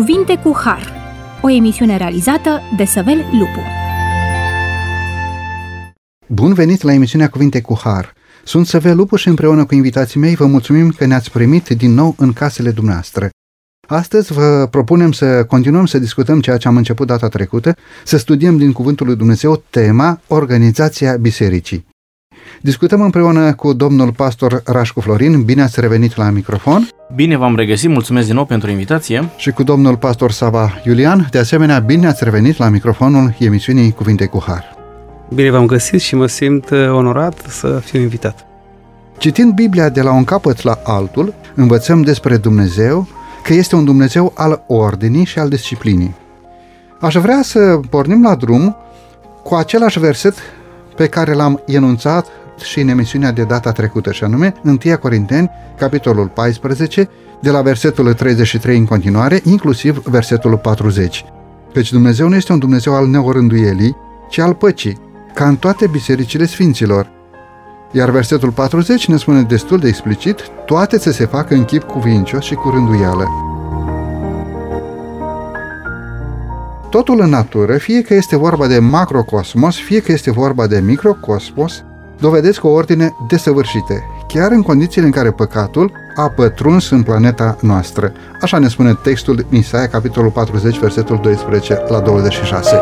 Cuvinte cu Har, o emisiune realizată de Săvel Lupu. Bun venit la emisiunea Cuvinte cu Har. Sunt Săvel Lupu și împreună cu invitații mei vă mulțumim că ne-ați primit din nou în casele dumneavoastră. Astăzi vă propunem să continuăm să discutăm ceea ce am început data trecută, să studiem din Cuvântul lui Dumnezeu tema Organizația Bisericii. Discutăm împreună cu domnul pastor Rașcu Florin. Bine ați revenit la microfon. Bine v-am regăsit, mulțumesc din nou pentru invitație. Și cu domnul pastor Sava Iulian. De asemenea, bine ați revenit la microfonul emisiunii Cuvinte cu Har. Bine v-am găsit și mă simt uh, onorat să fiu invitat. Citind Biblia de la un capăt la altul, învățăm despre Dumnezeu că este un Dumnezeu al ordinii și al disciplinii. Aș vrea să pornim la drum cu același verset pe care l-am enunțat și în emisiunea de data trecută, și anume 1 Corinteni, capitolul 14, de la versetul 33 în continuare, inclusiv versetul 40. Căci Dumnezeu nu este un Dumnezeu al neorânduielii, ci al păcii, ca în toate bisericile sfinților. Iar versetul 40 ne spune destul de explicit, toate să se facă în chip cuvincios și cu rânduială. Totul în natură, fie că este vorba de macrocosmos, fie că este vorba de microcosmos, dovedesc o ordine desăvârșită, chiar în condițiile în care păcatul a pătruns în planeta noastră. Așa ne spune textul Isaia, capitolul 40, versetul 12 la 26.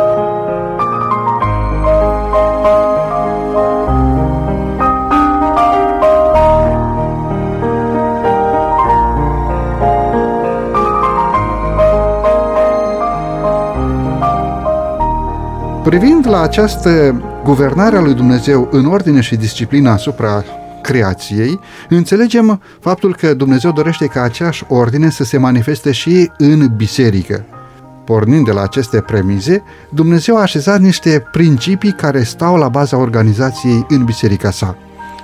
Privind la această guvernare a lui Dumnezeu în ordine și disciplină asupra creației, înțelegem faptul că Dumnezeu dorește ca aceeași ordine să se manifeste și în biserică. Pornind de la aceste premize, Dumnezeu a așezat niște principii care stau la baza organizației în biserica sa.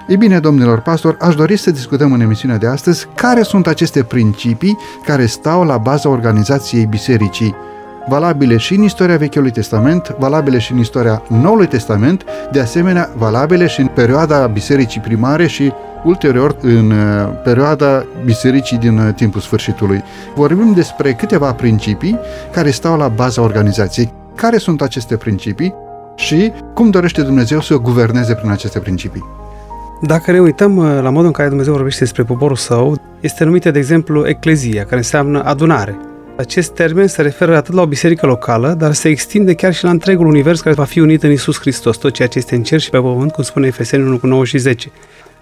Ei bine, domnilor pastor, aș dori să discutăm în emisiunea de astăzi care sunt aceste principii care stau la baza organizației bisericii valabile și în istoria Vechiului Testament, valabile și în istoria Noului Testament, de asemenea valabile și în perioada bisericii primare și ulterior în uh, perioada bisericii din uh, timpul sfârșitului. Vorbim despre câteva principii care stau la baza organizației. Care sunt aceste principii și cum dorește Dumnezeu să o guverneze prin aceste principii? Dacă ne uităm uh, la modul în care Dumnezeu vorbește despre poporul său, este numită, de exemplu, eclezia, care înseamnă adunare. Acest termen se referă atât la o biserică locală, dar se extinde chiar și la întregul univers care va fi unit în Isus Hristos, tot ceea ce este în cer și pe pământ, cum spune Efeseni 1 cu 9 și 10.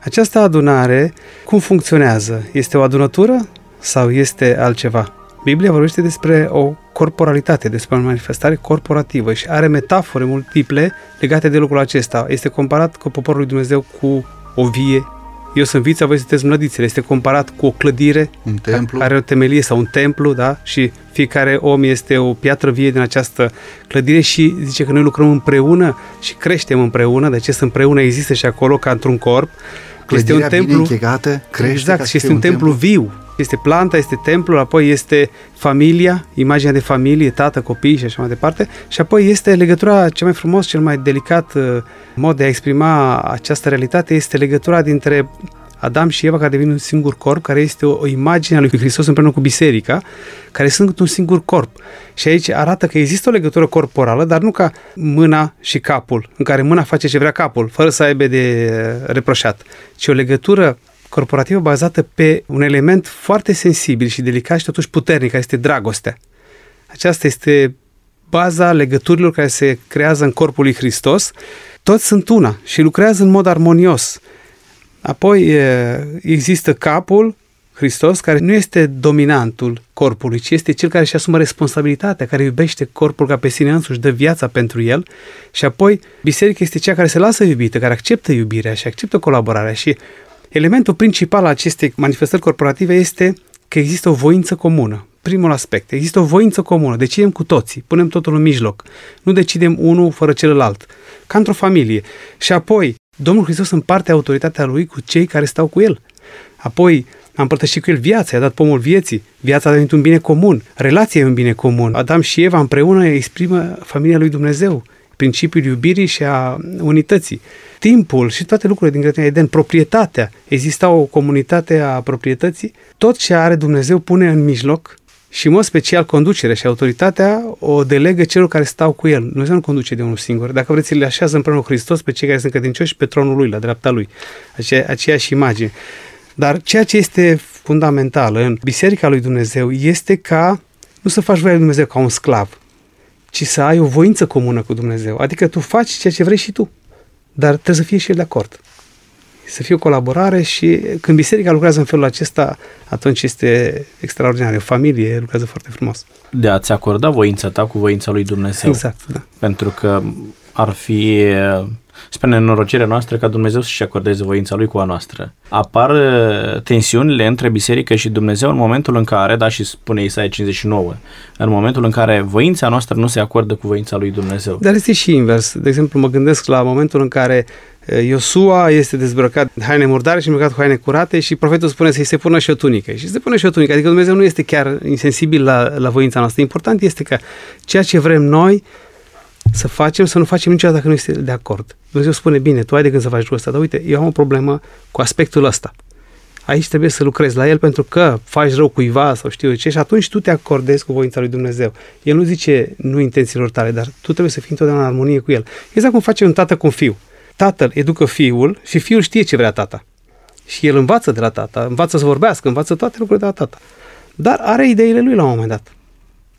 Această adunare, cum funcționează? Este o adunătură sau este altceva? Biblia vorbește despre o corporalitate, despre o manifestare corporativă și are metafore multiple legate de lucrul acesta. Este comparat cu poporul lui Dumnezeu cu o vie eu sunt vița, voi sunteți mlădițele. Este comparat cu o clădire un templu. care are o temelie sau un templu, da? Și fiecare om este o piatră vie din această clădire și zice că noi lucrăm împreună și creștem împreună, de acest împreună există și acolo ca într-un corp. Clădirea este un templu închegată, crește exact, și este un, un templu, templu viu. Este planta, este templul, apoi este familia, imaginea de familie, tată, copii și așa mai departe. Și apoi este legătura cel mai frumos, cel mai delicat uh, mod de a exprima această realitate este legătura dintre Adam și Eva care devin un singur corp, care este o, o imagine a lui Hristos împreună cu biserica, care sunt un singur corp. Și aici arată că există o legătură corporală, dar nu ca mâna și capul, în care mâna face ce vrea capul, fără să aibă de reproșat, ci o legătură corporativă bazată pe un element foarte sensibil și delicat și totuși puternic, care este dragostea. Aceasta este baza legăturilor care se creează în corpul lui Hristos. Toți sunt una și lucrează în mod armonios. Apoi există capul, Hristos, care nu este dominantul corpului, ci este cel care își asumă responsabilitatea, care iubește corpul ca pe sine însuși, dă viața pentru el și apoi biserica este cea care se lasă iubită, care acceptă iubirea și acceptă colaborarea și Elementul principal al acestei manifestări corporative este că există o voință comună. Primul aspect. Există o voință comună. Decidem cu toții. Punem totul în mijloc. Nu decidem unul fără celălalt. Ca într-o familie. Și apoi, Domnul Hristos împarte autoritatea Lui cu cei care stau cu El. Apoi, a împărtășit cu el viața, i-a dat pomul vieții. Viața a devenit un bine comun. Relația e un bine comun. Adam și Eva împreună exprimă familia lui Dumnezeu principiul iubirii și a unității. Timpul și toate lucrurile din grădina Eden, proprietatea, exista o comunitate a proprietății, tot ce are Dumnezeu pune în mijloc Și, în mod special, conducerea și autoritatea o delegă celor care stau cu el. Dumnezeu nu conduce de unul singur. Dacă vreți, le așează împreună cu Hristos pe cei care sunt credincioși pe tronul lui, la dreapta lui. Aceea, aceeași imagine. Dar ceea ce este fundamental în Biserica lui Dumnezeu este ca nu să faci voia lui Dumnezeu ca un sclav, ci să ai o voință comună cu Dumnezeu. Adică tu faci ceea ce vrei și tu, dar trebuie să fie și el de acord să fie o colaborare și când biserica lucrează în felul acesta, atunci este extraordinar. O familie lucrează foarte frumos. De a-ți acorda voința ta cu voința lui Dumnezeu. Exact, da. Pentru că ar fi spre nenorocirea noastră ca Dumnezeu să-și acordeze voința Lui cu a noastră. Apar uh, tensiunile între biserică și Dumnezeu în momentul în care, da, și spune Isaia 59, în momentul în care voința noastră nu se acordă cu voința Lui Dumnezeu. Dar este și invers. De exemplu, mă gândesc la momentul în care uh, Iosua este dezbrăcat de haine murdare și îmbrăcat cu haine curate și profetul spune să-i se pună și o tunică. Și se pune și o tunică. Adică Dumnezeu nu este chiar insensibil la, la voința noastră. Important este că ceea ce vrem noi să facem, să nu facem niciodată dacă nu este de acord. Dumnezeu spune, bine, tu ai de când să faci lucrul ăsta, dar uite, eu am o problemă cu aspectul ăsta. Aici trebuie să lucrezi la el pentru că faci rău cuiva sau știu eu ce și atunci tu te acordezi cu voința lui Dumnezeu. El nu zice nu intențiilor tale, dar tu trebuie să fii întotdeauna în armonie cu el. Exact cum face un tată cu un fiu. Tatăl educă fiul și fiul știe ce vrea tata. Și el învață de la tata, învață să vorbească, învață toate lucrurile de la tata. Dar are ideile lui la un moment dat.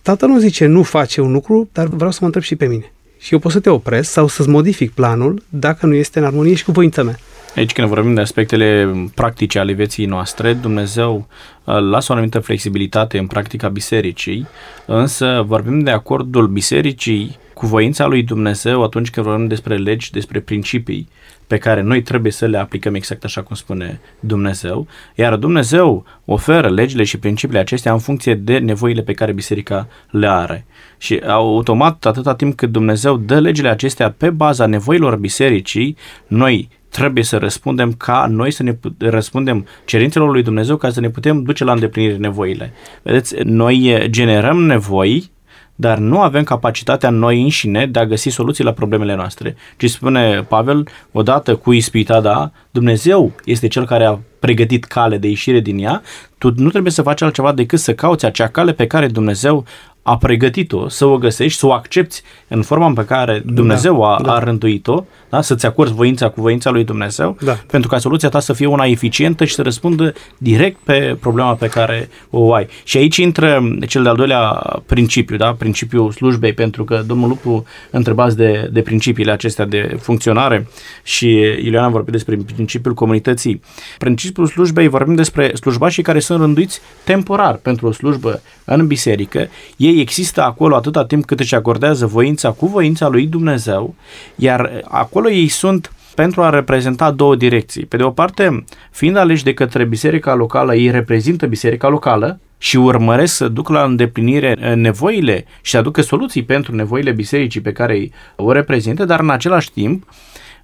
Tatăl nu zice nu face un lucru, dar vreau să mă întreb și pe mine. Și eu pot să te opresc sau să-ți modific planul dacă nu este în armonie și cu voința mea. Aici când vorbim de aspectele practice ale vieții noastre, Dumnezeu uh, lasă o anumită flexibilitate în practica bisericii, însă vorbim de acordul bisericii cu voința lui Dumnezeu atunci când vorbim despre legi, despre principii pe care noi trebuie să le aplicăm exact așa cum spune Dumnezeu, iar Dumnezeu oferă legile și principiile acestea în funcție de nevoile pe care biserica le are. Și automat, atâta timp cât Dumnezeu dă legile acestea pe baza nevoilor bisericii, noi trebuie să răspundem ca noi să ne răspundem cerințelor lui Dumnezeu ca să ne putem duce la îndeplinire nevoile. Vedeți, noi generăm nevoi dar nu avem capacitatea noi înșine de a găsi soluții la problemele noastre. Ci spune Pavel, odată cu ispita, da, Dumnezeu este cel care a pregătit cale de ieșire din ea, tu nu trebuie să faci altceva decât să cauți acea cale pe care Dumnezeu a pregătit-o, să o găsești, să o accepti în forma în pe care Dumnezeu da, a, da. a rânduit-o, da? să-ți acorzi voința cu voința lui Dumnezeu, da. pentru ca soluția ta să fie una eficientă și să răspundă direct pe problema pe care o ai. Și aici intră cel de-al doilea principiu, da? principiul slujbei, pentru că domnul Lupu întrebați de, de principiile acestea de funcționare și Ileana a vorbit despre principiul comunității. Principiul slujbei vorbim despre slujbașii care sunt rânduiți temporar pentru o slujbă în biserică. Ei există acolo atâta timp cât își acordează voința cu voința lui Dumnezeu, iar acolo ei sunt pentru a reprezenta două direcții. Pe de o parte, fiind aleși de către biserica locală, ei reprezintă biserica locală și urmăresc să duc la îndeplinire nevoile și să aducă soluții pentru nevoile bisericii pe care o reprezintă, dar în același timp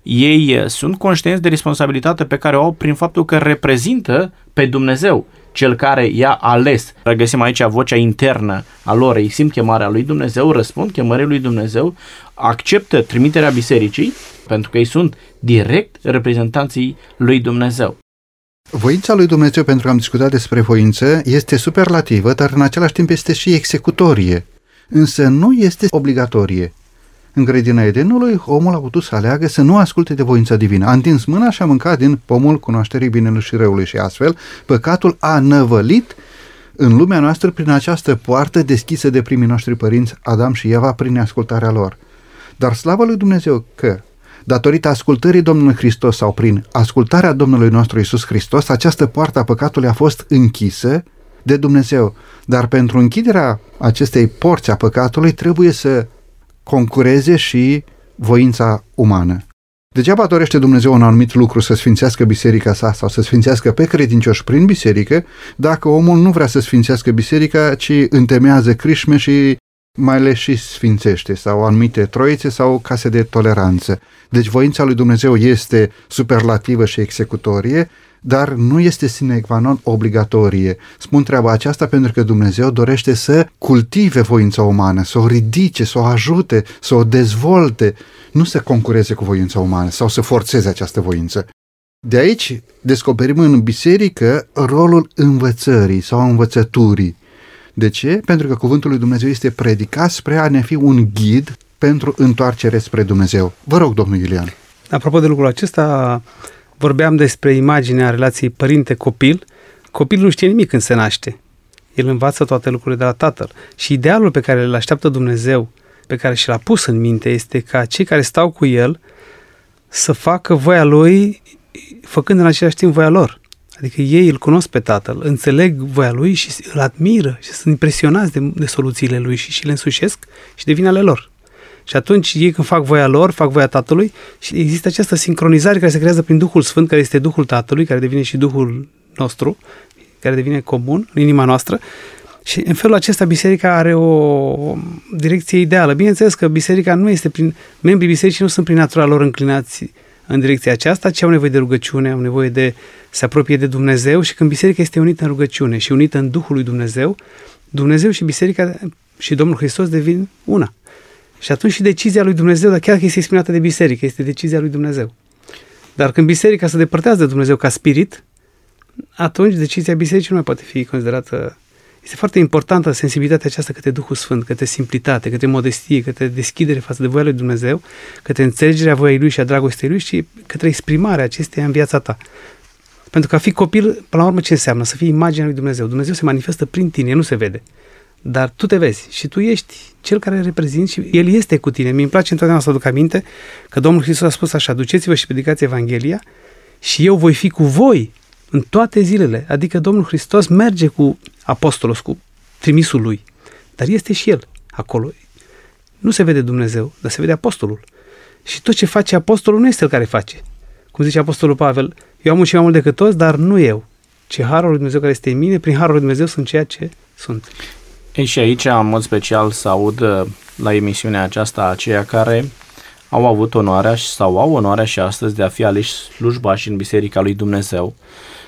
ei sunt conștienți de responsabilitatea pe care o au prin faptul că reprezintă pe Dumnezeu cel care i-a ales. Regăsim aici vocea internă a lor, ei simt chemarea lui Dumnezeu, răspund chemării lui Dumnezeu, acceptă trimiterea bisericii, pentru că ei sunt direct reprezentanții lui Dumnezeu. Voința lui Dumnezeu, pentru că am discutat despre voință, este superlativă, dar în același timp este și executorie. Însă nu este obligatorie. În grădina Edenului, omul a putut să aleagă să nu asculte de voința divină. A întins mâna și a mâncat din pomul cunoașterii binelui și răului și astfel păcatul a năvălit în lumea noastră prin această poartă deschisă de primii noștri părinți, Adam și Eva, prin ascultarea lor. Dar slavă lui Dumnezeu că, datorită ascultării Domnului Hristos sau prin ascultarea Domnului nostru Isus Hristos, această poartă a păcatului a fost închisă de Dumnezeu. Dar pentru închiderea acestei porți a păcatului trebuie să concureze și voința umană. Degeaba dorește Dumnezeu un anumit lucru să sfințească biserica sa sau să sfințească pe credincioși prin biserică, dacă omul nu vrea să sfințească biserica, ci întemeiază crișme și mai le și sfințește, sau anumite troițe sau case de toleranță. Deci voința lui Dumnezeu este superlativă și executorie, dar nu este sine qua non obligatorie. Spun treaba aceasta pentru că Dumnezeu dorește să cultive voința umană, să o ridice, să o ajute, să o dezvolte, nu să concureze cu voința umană sau să forțeze această voință. De aici descoperim în biserică rolul învățării sau învățăturii. De ce? Pentru că cuvântul lui Dumnezeu este predicat spre a ne fi un ghid pentru întoarcere spre Dumnezeu. Vă rog, domnul Iulian. Apropo de lucrul acesta, vorbeam despre imaginea relației părinte-copil. Copilul nu știe nimic când se naște. El învață toate lucrurile de la tatăl. Și idealul pe care îl așteaptă Dumnezeu, pe care și l-a pus în minte, este ca cei care stau cu el să facă voia lui, făcând în același timp voia lor. Adică ei îl cunosc pe tatăl, înțeleg voia lui și îl admiră și sunt impresionați de, de soluțiile lui și, și le însușesc și devin ale lor. Și atunci ei când fac voia lor, fac voia Tatălui și există această sincronizare care se creează prin Duhul Sfânt, care este Duhul Tatălui, care devine și Duhul nostru, care devine comun în inima noastră. Și în felul acesta biserica are o direcție ideală. Bineînțeles că biserica nu este prin... Membrii bisericii nu sunt prin natura lor înclinați în direcția aceasta, ci au nevoie de rugăciune, au nevoie de se apropie de Dumnezeu și când biserica este unită în rugăciune și unită în Duhul lui Dumnezeu, Dumnezeu și biserica și Domnul Hristos devin una. Și atunci și decizia lui Dumnezeu, dar chiar că este exprimată de biserică, este decizia lui Dumnezeu. Dar când biserica se depărtează de Dumnezeu ca spirit, atunci decizia bisericii nu mai poate fi considerată este foarte importantă sensibilitatea aceasta către Duhul Sfânt, către simplitate, către modestie, către deschidere față de voia lui Dumnezeu, către înțelegerea voiei lui și a dragostei lui și către exprimarea acesteia în viața ta. Pentru că a fi copil, până la urmă, ce înseamnă? Să fii imaginea lui Dumnezeu. Dumnezeu se manifestă prin tine, nu se vede. Dar tu te vezi și tu ești cel care reprezinți și El este cu tine. Mi-mi place întotdeauna să aduc aminte că Domnul Hristos a spus așa, duceți-vă și predicați Evanghelia și eu voi fi cu voi în toate zilele. Adică Domnul Hristos merge cu apostolul, cu trimisul lui, dar este și El acolo. Nu se vede Dumnezeu, dar se vede apostolul. Și tot ce face apostolul nu este el care face. Cum zice apostolul Pavel, eu am un și mai mult decât toți, dar nu eu, ci harul lui Dumnezeu care este în mine, prin harul lui Dumnezeu sunt ceea ce sunt. E și aici, în mod special, să aud uh, la emisiunea aceasta aceia care au avut onoarea sau au onoarea și astăzi de a fi aleși slujbași în Biserica lui Dumnezeu.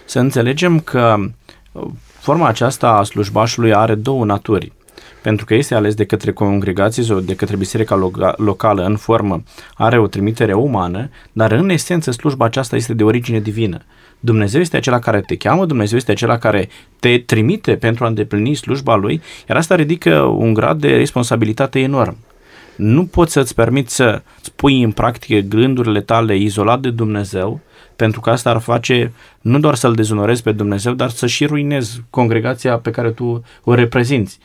Să înțelegem că uh, forma aceasta a slujbașului are două naturi. Pentru că este ales de către congregații sau de către biserica locală în formă, are o trimitere umană, dar în esență slujba aceasta este de origine divină. Dumnezeu este acela care te cheamă, Dumnezeu este acela care te trimite pentru a îndeplini slujba Lui, iar asta ridică un grad de responsabilitate enorm. Nu poți să-ți permiți să pui în practică gândurile tale izolat de Dumnezeu, pentru că asta ar face nu doar să-L dezonorezi pe Dumnezeu, dar să și ruinezi congregația pe care tu o reprezinți.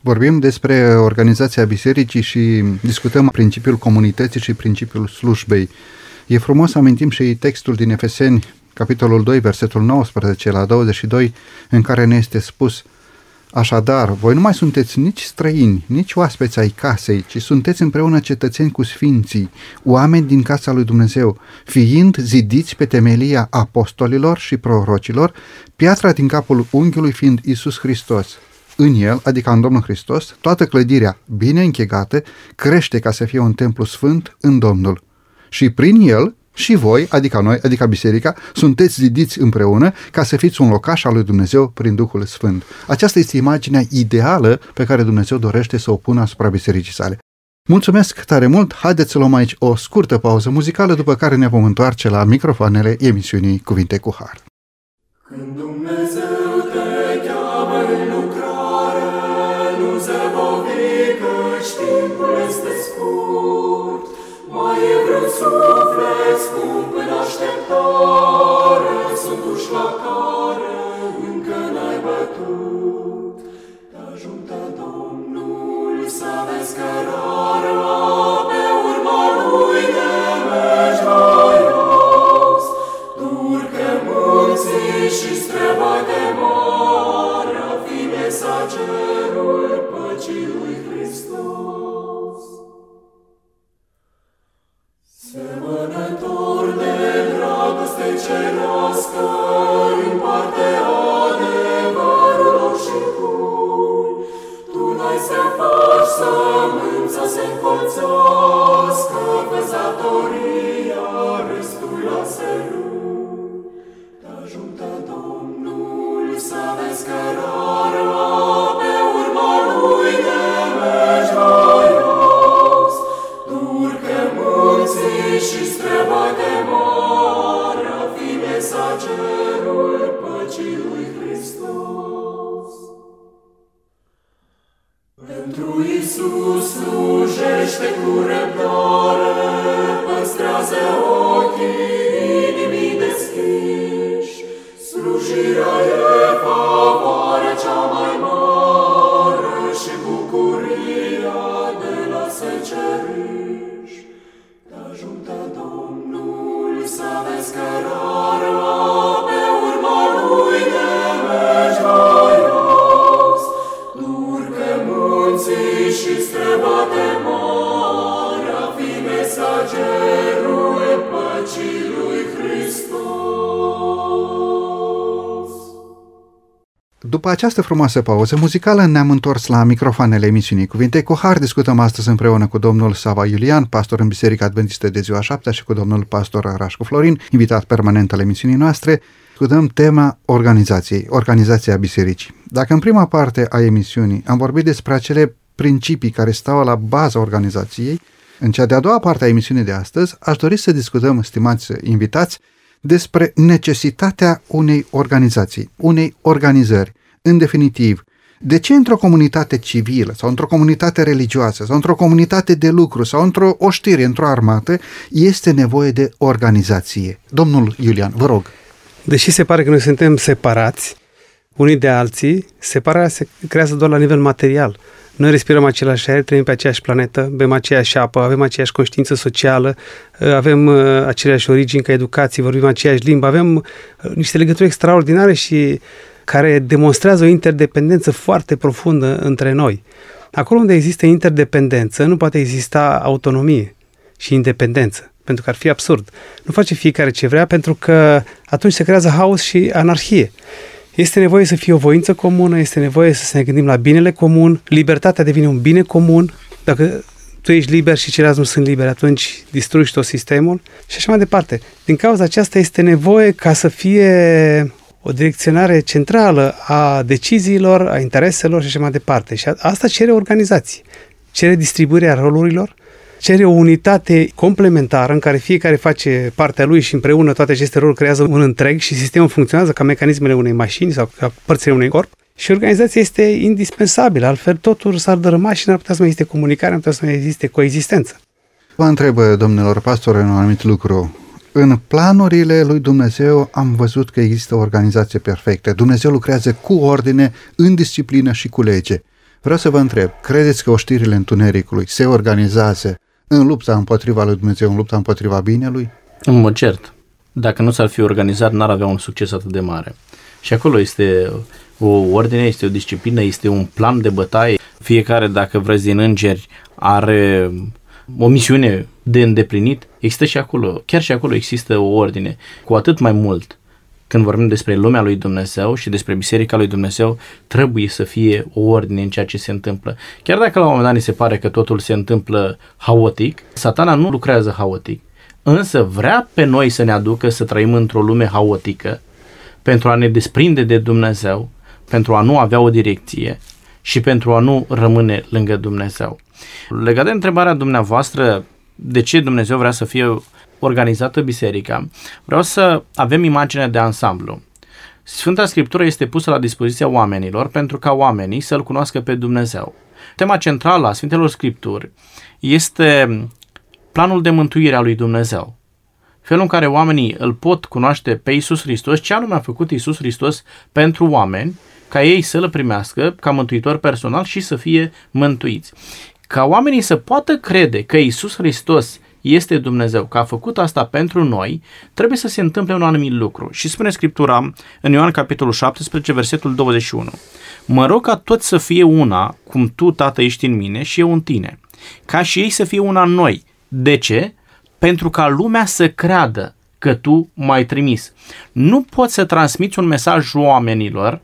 Vorbim despre organizația bisericii și discutăm principiul comunității și principiul slujbei. E frumos să amintim și textul din Efeseni capitolul 2, versetul 19 la 22, în care ne este spus Așadar, voi nu mai sunteți nici străini, nici oaspeți ai casei, ci sunteți împreună cetățeni cu sfinții, oameni din casa lui Dumnezeu, fiind zidiți pe temelia apostolilor și prorocilor, piatra din capul unghiului fiind Isus Hristos. În el, adică în Domnul Hristos, toată clădirea, bine închegată, crește ca să fie un templu sfânt în Domnul. Și prin el, și voi, adică noi, adică biserica, sunteți zidiți împreună ca să fiți un locaș al lui Dumnezeu prin Duhul Sfânt. Aceasta este imaginea ideală pe care Dumnezeu dorește să o pună asupra bisericii sale. Mulțumesc tare mult, haideți să luăm aici o scurtă pauză muzicală, după care ne vom întoarce la microfoanele emisiunii Cuvinte cu Har. Când Dumnezeu Hristos, că văzătoria restui la seru. Slujește cu răbdare, păstrează ochii această frumoasă pauză muzicală ne-am întors la microfoanele emisiunii Cuvinte cu Har. Discutăm astăzi împreună cu domnul Sava Iulian, pastor în Biserica Adventistă de ziua 7 și cu domnul pastor Rașcu Florin, invitat permanent al emisiunii noastre. Discutăm tema organizației, organizația bisericii. Dacă în prima parte a emisiunii am vorbit despre acele principii care stau la baza organizației, în cea de-a doua parte a emisiunii de astăzi aș dori să discutăm, stimați invitați, despre necesitatea unei organizații, unei organizări. În definitiv, de ce într-o comunitate civilă sau într-o comunitate religioasă sau într-o comunitate de lucru sau într-o oștire, într-o armată, este nevoie de organizație? Domnul Iulian, vă rog. Deși se pare că noi suntem separați unii de alții, separarea se creează doar la nivel material. Noi respirăm același aer, trăim pe aceeași planetă, bem aceeași apă, avem aceeași conștiință socială, avem uh, aceleași origini ca educație, vorbim aceeași limbă, avem uh, niște legături extraordinare și care demonstrează o interdependență foarte profundă între noi. Acolo unde există interdependență, nu poate exista autonomie și independență, pentru că ar fi absurd. Nu face fiecare ce vrea, pentru că atunci se creează haos și anarhie. Este nevoie să fie o voință comună, este nevoie să ne gândim la binele comun, libertatea devine un bine comun. Dacă tu ești liber și ceilalți nu sunt liberi, atunci distrugi tot sistemul și așa mai departe. Din cauza aceasta este nevoie ca să fie o direcționare centrală a deciziilor, a intereselor și așa mai departe. Și asta cere organizație, cere distribuirea rolurilor, cere o unitate complementară în care fiecare face partea lui și împreună toate aceste roluri creează un întreg și sistemul funcționează ca mecanismele unei mașini sau ca părțile unui corp. Și organizația este indispensabilă, altfel totul s-ar dărâma și n-ar putea să mai existe comunicare, nu ar putea să mai existe coexistență. Vă întreb, domnilor pastori, un anumit lucru. În planurile lui Dumnezeu am văzut că există o organizație perfectă. Dumnezeu lucrează cu ordine, în disciplină și cu lege. Vreau să vă întreb, credeți că oștirile întunericului se organizează în lupta împotriva lui Dumnezeu, în lupta împotriva binelui? În mod cert. Dacă nu s-ar fi organizat, n-ar avea un succes atât de mare. Și acolo este o ordine, este o disciplină, este un plan de bătaie. Fiecare, dacă vreți, din îngeri are o misiune de îndeplinit. Există și acolo, chiar și acolo există o ordine. Cu atât mai mult, când vorbim despre lumea lui Dumnezeu și despre Biserica lui Dumnezeu, trebuie să fie o ordine în ceea ce se întâmplă. Chiar dacă la un moment dat ni se pare că totul se întâmplă haotic, satana nu lucrează haotic, însă vrea pe noi să ne aducă să trăim într-o lume haotică pentru a ne desprinde de Dumnezeu, pentru a nu avea o direcție și pentru a nu rămâne lângă Dumnezeu. Legat de întrebarea dumneavoastră, de ce Dumnezeu vrea să fie organizată biserica, vreau să avem imaginea de ansamblu. Sfânta Scriptură este pusă la dispoziția oamenilor pentru ca oamenii să-L cunoască pe Dumnezeu. Tema centrală a Sfintelor Scripturi este planul de mântuire a lui Dumnezeu. Felul în care oamenii îl pot cunoaște pe Isus Hristos, ce anume a făcut Isus Hristos pentru oameni, ca ei să-L primească ca mântuitor personal și să fie mântuiți. Ca oamenii să poată crede că Isus Hristos este Dumnezeu, că a făcut asta pentru noi, trebuie să se întâmple un anumit lucru. Și spune Scriptura în Ioan capitolul 17, versetul 21. Mă rog ca toți să fie una, cum tu, Tată, ești în mine și eu în tine. Ca și ei să fie una în noi. De ce? Pentru ca lumea să creadă că tu m-ai trimis. Nu poți să transmiți un mesaj oamenilor,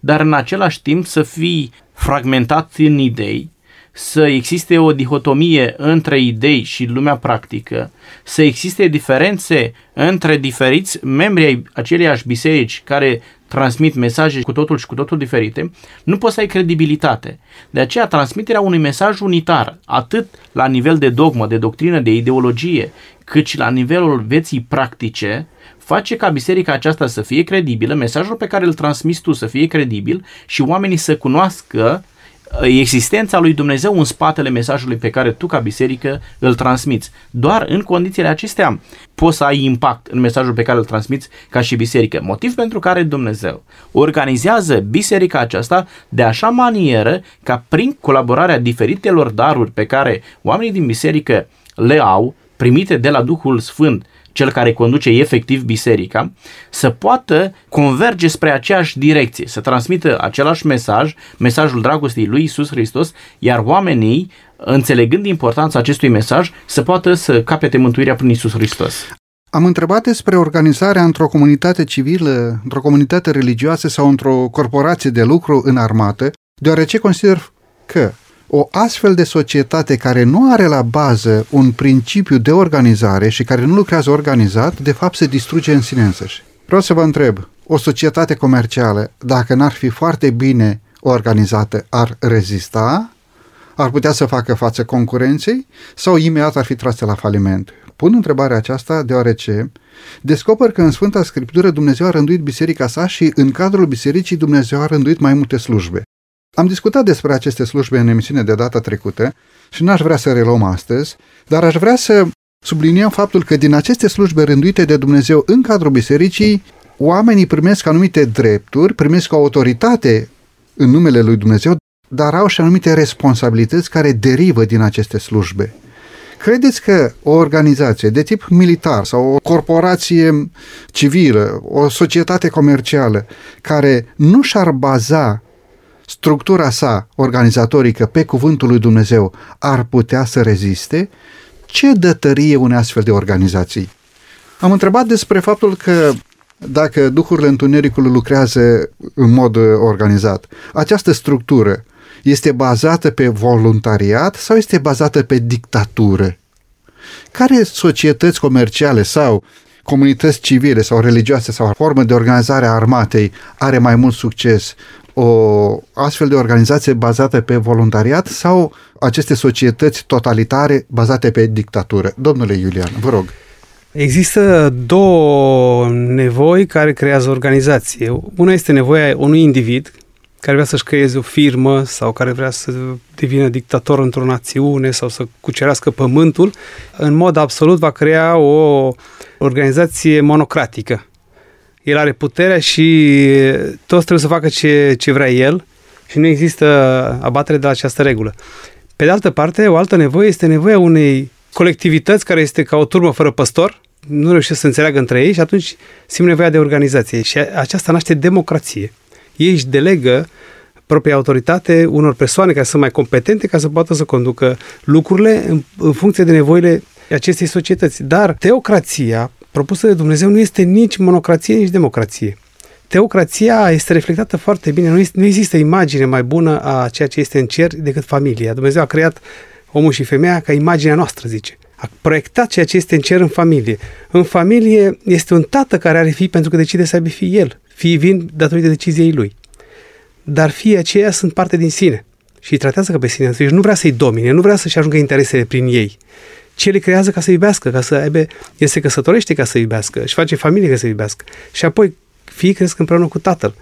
dar în același timp să fii fragmentat în idei, să existe o dihotomie între idei și lumea practică, să existe diferențe între diferiți membri ai aceleiași biserici care transmit mesaje cu totul și cu totul diferite, nu poți să ai credibilitate. De aceea, transmiterea unui mesaj unitar, atât la nivel de dogmă, de doctrină, de ideologie, cât și la nivelul vieții practice, face ca biserica aceasta să fie credibilă, mesajul pe care îl transmiți tu să fie credibil și oamenii să cunoască existența lui Dumnezeu în spatele mesajului pe care tu ca biserică îl transmiți. Doar în condițiile acestea poți să ai impact în mesajul pe care îl transmiți ca și biserică. Motiv pentru care Dumnezeu organizează biserica aceasta de așa manieră ca prin colaborarea diferitelor daruri pe care oamenii din biserică le au, primite de la Duhul Sfânt, cel care conduce efectiv biserica, să poată converge spre aceeași direcție, să transmită același mesaj, mesajul dragostei lui Isus Hristos, iar oamenii, înțelegând importanța acestui mesaj, să poată să capete mântuirea prin Isus Hristos. Am întrebat despre organizarea într-o comunitate civilă, într-o comunitate religioasă sau într-o corporație de lucru în armată, deoarece consider că o astfel de societate care nu are la bază un principiu de organizare și care nu lucrează organizat, de fapt se distruge în sine însăși. Vreau să vă întreb, o societate comercială, dacă n-ar fi foarte bine organizată, ar rezista? Ar putea să facă față concurenței? Sau imediat ar fi trase la faliment? Pun întrebarea aceasta deoarece descoper că în Sfânta Scriptură Dumnezeu a rânduit biserica sa și în cadrul bisericii Dumnezeu a rânduit mai multe slujbe. Am discutat despre aceste slujbe în emisiune de data trecută și n-aș vrea să reluăm astăzi, dar aș vrea să subliniem faptul că din aceste slujbe rânduite de Dumnezeu în cadrul bisericii, oamenii primesc anumite drepturi, primesc o autoritate în numele lui Dumnezeu, dar au și anumite responsabilități care derivă din aceste slujbe. Credeți că o organizație de tip militar sau o corporație civilă, o societate comercială care nu și-ar baza structura sa organizatorică pe cuvântul lui Dumnezeu ar putea să reziste? Ce dă tărie unei astfel de organizații? Am întrebat despre faptul că dacă duhurile întunericului lucrează în mod organizat, această structură este bazată pe voluntariat sau este bazată pe dictatură? Care societăți comerciale sau comunități civile sau religioase sau formă de organizare a armatei are mai mult succes? O astfel de organizație bazată pe voluntariat sau aceste societăți totalitare bazate pe dictatură? Domnule Iulian, vă rog. Există două nevoi care creează organizație. Una este nevoia unui individ care vrea să-și creeze o firmă sau care vrea să devină dictator într-o națiune sau să cucerească pământul, în mod absolut va crea o organizație monocratică el are puterea și toți trebuie să facă ce, ce vrea el și nu există abatere de la această regulă. Pe de altă parte, o altă nevoie este nevoia unei colectivități care este ca o turmă fără păstor, nu reușesc să înțeleagă între ei și atunci simt nevoia de organizație și aceasta naște democrație. Ei își delegă propria autoritate unor persoane care sunt mai competente ca să poată să conducă lucrurile în, în funcție de nevoile acestei societăți. Dar teocrația propusă de Dumnezeu nu este nici monocrație, nici democrație. Teocrația este reflectată foarte bine. Nu, este, nu există imagine mai bună a ceea ce este în cer decât familia. Dumnezeu a creat omul și femeia ca imaginea noastră, zice. A proiectat ceea ce este în cer în familie. În familie este un tată care are fii pentru că decide să aibă fii el. Fiii vin datorită deciziei lui. Dar fiii aceia sunt parte din sine și îi tratează ca pe sine. Deci nu vrea să-i domine, nu vrea să-și ajungă interesele prin ei ce le creează ca să iubească, ca să aibă, el se căsătorește ca să iubească, și face familie ca să iubească. Și apoi fiii cresc împreună cu tatăl.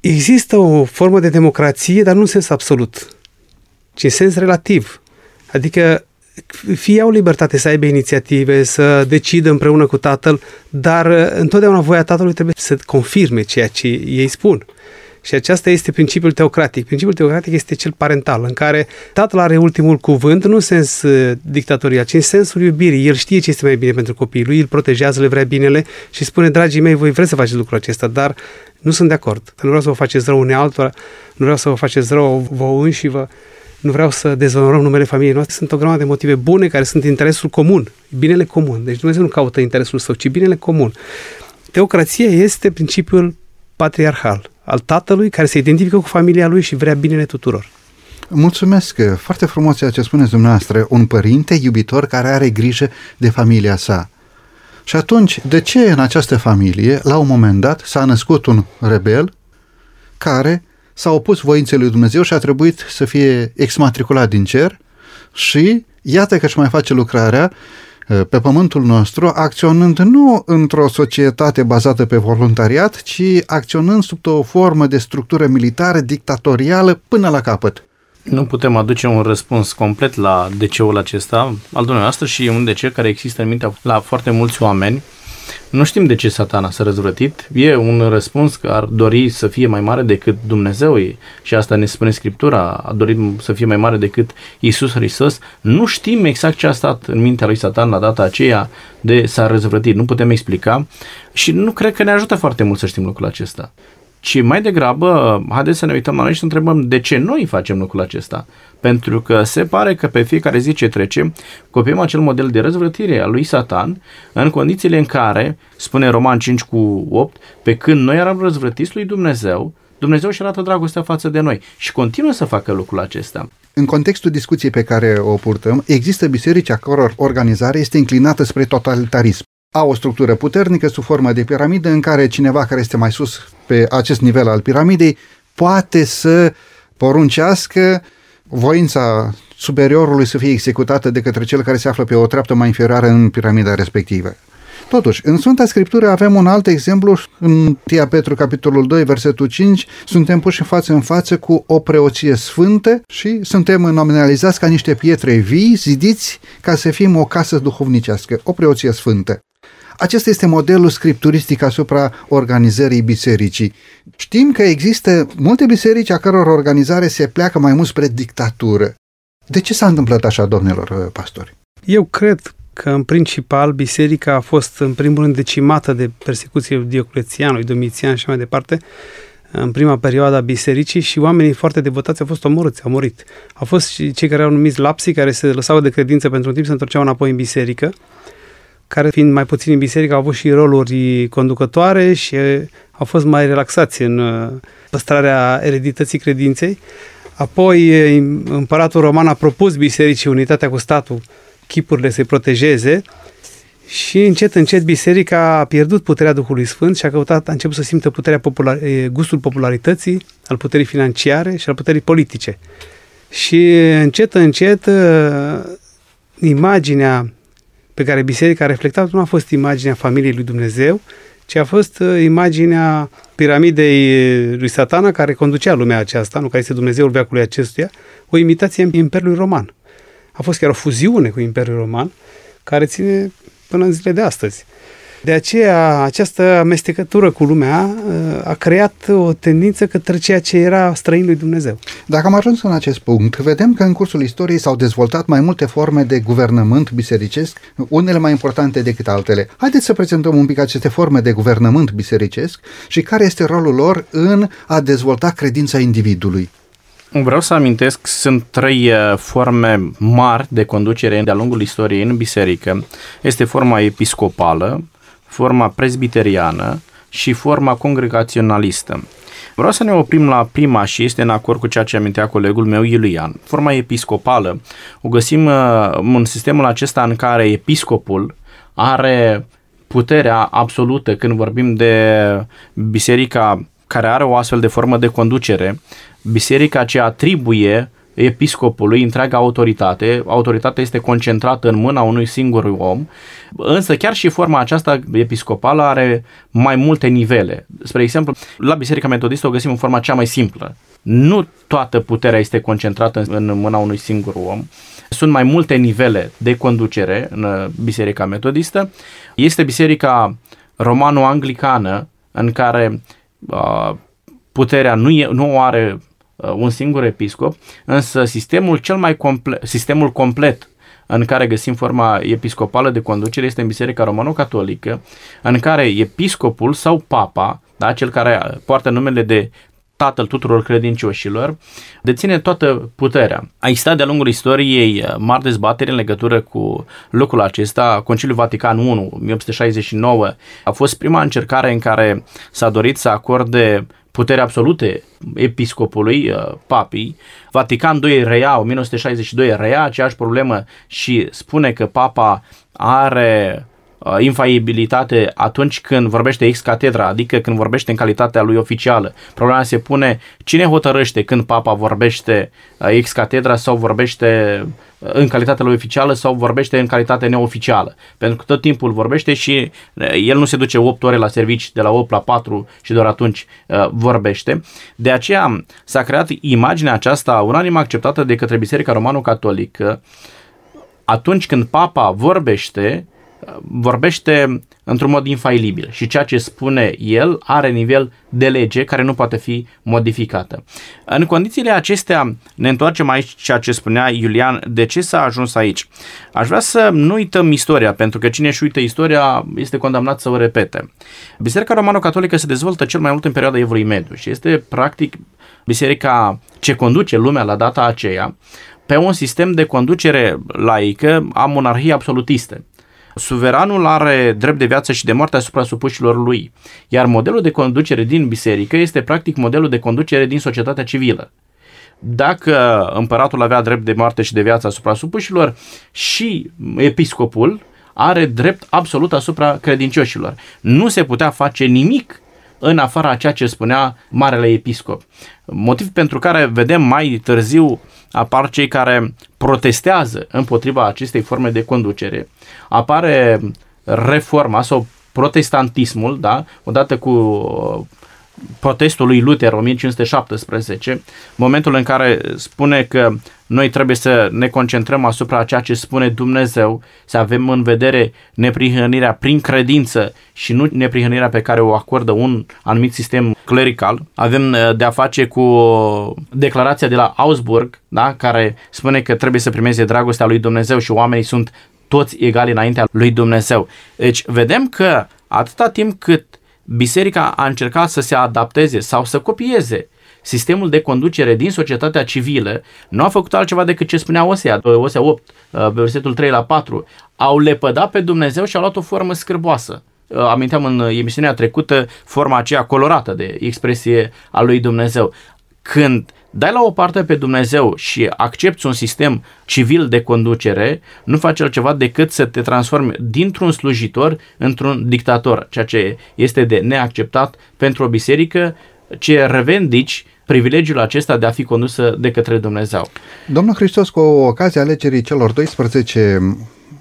Există o formă de democrație, dar nu în sens absolut, ci în sens relativ. Adică fii au libertate să aibă inițiative, să decidă împreună cu tatăl, dar întotdeauna voia tatălui trebuie să confirme ceea ce ei spun. Și aceasta este principiul teocratic. Principiul teocratic este cel parental, în care tatăl are ultimul cuvânt, nu în sens uh, dictatorial, ci în sensul iubirii. El știe ce este mai bine pentru copiii lui, îl protejează, le vrea binele și spune, dragii mei, voi vreți să faceți lucrul acesta, dar nu sunt de acord. Nu vreau să vă faceți rău unei altora, nu vreau să vă faceți rău vouă înși vă, nu vreau să dezonorăm numele familiei noastre. Sunt o grămadă de motive bune care sunt interesul comun, binele comun. Deci Dumnezeu nu caută interesul său, ci binele comun. Teocrația este principiul patriarhal al tatălui care se identifică cu familia lui și vrea binele tuturor. Mulțumesc! Foarte frumos ceea ce spuneți dumneavoastră. Un părinte iubitor care are grijă de familia sa. Și atunci, de ce în această familie, la un moment dat, s-a născut un rebel care s-a opus voinței lui Dumnezeu și a trebuit să fie exmatriculat din cer și iată că își mai face lucrarea uh, pe pământul nostru, acționând nu într-o societate bazată pe voluntariat, ci acționând sub o formă de structură militară dictatorială până la capăt. Nu putem aduce un răspuns complet la DC-ul acesta al dumneavoastră și un DC care există în mintea la foarte mulți oameni. Nu știm de ce satana s-a răzvrătit. E un răspuns că ar dori să fie mai mare decât Dumnezeu și asta ne spune Scriptura, a dorit să fie mai mare decât Isus Hristos. Nu știm exact ce a stat în mintea lui Satan la data aceea de s-a răzvrătit. Nu putem explica și nu cred că ne ajută foarte mult să știm lucrul acesta ci mai degrabă, haideți să ne uităm la noi și să întrebăm de ce noi facem lucrul acesta. Pentru că se pare că pe fiecare zi ce trece, copiem acel model de răzvrătire a lui Satan în condițiile în care, spune Roman 5 cu 8, pe când noi eram răzvrătiți lui Dumnezeu, Dumnezeu și arată dragostea față de noi și continuă să facă lucrul acesta. În contextul discuției pe care o purtăm, există biserici a căror organizare este înclinată spre totalitarism au o structură puternică sub formă de piramidă în care cineva care este mai sus pe acest nivel al piramidei poate să poruncească voința superiorului să fie executată de către cel care se află pe o treaptă mai inferioară în piramida respectivă. Totuși, în Sfânta Scriptură avem un alt exemplu, în Tia Petru, capitolul 2, versetul 5, suntem puși față în față cu o preoție sfântă și suntem nominalizați ca niște pietre vii, zidiți ca să fim o casă duhovnicească, o preoție sfântă. Acesta este modelul scripturistic asupra organizării bisericii. Știm că există multe biserici a căror organizare se pleacă mai mult spre dictatură. De ce s-a întâmplat așa, domnilor uh, pastori? Eu cred că în principal biserica a fost în primul rând decimată de persecuție Dioclețianului, Domitian și mai departe, în prima perioadă a bisericii și oamenii foarte devotați au fost omorâți, au murit. Au fost și cei care au numit lapsii, care se lăsau de credință pentru un timp, se întorceau înapoi în biserică care fiind mai puțin în biserică au avut și roluri conducătoare și au fost mai relaxați în uh, păstrarea eredității credinței. Apoi împăratul roman a propus bisericii unitatea cu statul, chipurile să-i protejeze și încet, încet biserica a pierdut puterea Duhului Sfânt și a căutat, a început să simtă puterea popular, gustul popularității, al puterii financiare și al puterii politice. Și încet, încet, uh, imaginea pe care biserica a reflectat nu a fost imaginea familiei lui Dumnezeu, ci a fost uh, imaginea piramidei lui satana care conducea lumea aceasta, nu care este Dumnezeul veacului acestuia, o imitație în Imperiului Roman. A fost chiar o fuziune cu Imperiul Roman, care ține până în zilele de astăzi. De aceea, această amestecătură cu lumea uh, a creat o tendință către ceea ce era străin lui Dumnezeu. Dacă am ajuns în acest punct, vedem că în cursul istoriei s-au dezvoltat mai multe forme de guvernământ bisericesc, unele mai importante decât altele. Haideți să prezentăm un pic aceste forme de guvernământ bisericesc și care este rolul lor în a dezvolta credința individului. Vreau să amintesc, sunt trei uh, forme mari de conducere de-a lungul istoriei în biserică. Este forma episcopală, forma presbiteriană și forma congregaționalistă. Vreau să ne oprim la prima și este în acord cu ceea ce amintea colegul meu Iulian. Forma episcopală o găsim uh, în sistemul acesta în care episcopul are puterea absolută când vorbim de biserica care are o astfel de formă de conducere, biserica ce atribuie episcopului întreaga autoritate. Autoritatea este concentrată în mâna unui singur om, însă chiar și forma aceasta episcopală are mai multe nivele. Spre exemplu, la Biserica Metodistă o găsim în forma cea mai simplă. Nu toată puterea este concentrată în mâna unui singur om. Sunt mai multe nivele de conducere în Biserica Metodistă. Este Biserica Romano-Anglicană, în care uh, puterea nu, e, nu o are Uh, un singur episcop, însă sistemul cel mai complet, sistemul complet în care găsim forma episcopală de conducere este în Biserica Romano-Catolică, în care episcopul sau papa, da, cel care poartă numele de tatăl tuturor credincioșilor, deține toată puterea. A existat de-a lungul istoriei uh, mari dezbateri în legătură cu lucrul acesta. Conciliul Vatican I, 1869, a fost prima încercare în care s-a dorit să acorde putere absolute episcopului, uh, papii. Vatican II reia, 1962 reia aceeași problemă și spune că papa are uh, infaibilitate atunci când vorbește ex catedra, adică când vorbește în calitatea lui oficială. Problema se pune cine hotărăște când papa vorbește uh, ex catedra sau vorbește uh, în calitatea lui oficială sau vorbește în calitate neoficială. Pentru că tot timpul vorbește și el nu se duce 8 ore la servici de la 8 la 4 și doar atunci vorbește. De aceea s-a creat imaginea aceasta unanim acceptată de către Biserica Romano-Catolică atunci când papa vorbește, vorbește într-un mod infailibil și ceea ce spune el are nivel de lege care nu poate fi modificată. În condițiile acestea ne întoarcem aici ceea ce spunea Iulian, de ce s-a ajuns aici? Aș vrea să nu uităm istoria, pentru că cine își uită istoria este condamnat să o repete. Biserica Romano-Catolică se dezvoltă cel mai mult în perioada Evului Mediu și este practic biserica ce conduce lumea la data aceea pe un sistem de conducere laică a monarhiei absolutiste. Suveranul are drept de viață și de moarte asupra supușilor lui, iar modelul de conducere din biserică este practic modelul de conducere din societatea civilă. Dacă împăratul avea drept de moarte și de viață asupra supușilor și episcopul are drept absolut asupra credincioșilor. Nu se putea face nimic în afara ceea ce spunea Marele Episcop. Motiv pentru care vedem mai târziu apar cei care protestează împotriva acestei forme de conducere. Apare reforma sau protestantismul, da, odată cu protestul lui Luther 1517, momentul în care spune că noi trebuie să ne concentrăm asupra ceea ce spune Dumnezeu, să avem în vedere neprihănirea prin credință și nu neprihănirea pe care o acordă un anumit sistem clerical. Avem uh, de a face cu declarația de la Augsburg, da, care spune că trebuie să primeze dragostea lui Dumnezeu și oamenii sunt toți egali înaintea lui Dumnezeu. Deci vedem că atâta timp cât biserica a încercat să se adapteze sau să copieze sistemul de conducere din societatea civilă, nu a făcut altceva decât ce spunea Osea, Osea 8, uh, versetul 3 la 4, au lepădat pe Dumnezeu și au luat o formă scârboasă. Uh, aminteam în emisiunea trecută forma aceea colorată de expresie a lui Dumnezeu. Când dai la o parte pe Dumnezeu și accepti un sistem civil de conducere, nu faci altceva decât să te transformi dintr-un slujitor într-un dictator, ceea ce este de neacceptat pentru o biserică ce revendici privilegiul acesta de a fi condusă de către Dumnezeu. Domnul Hristos, cu ocazia alegerii celor 12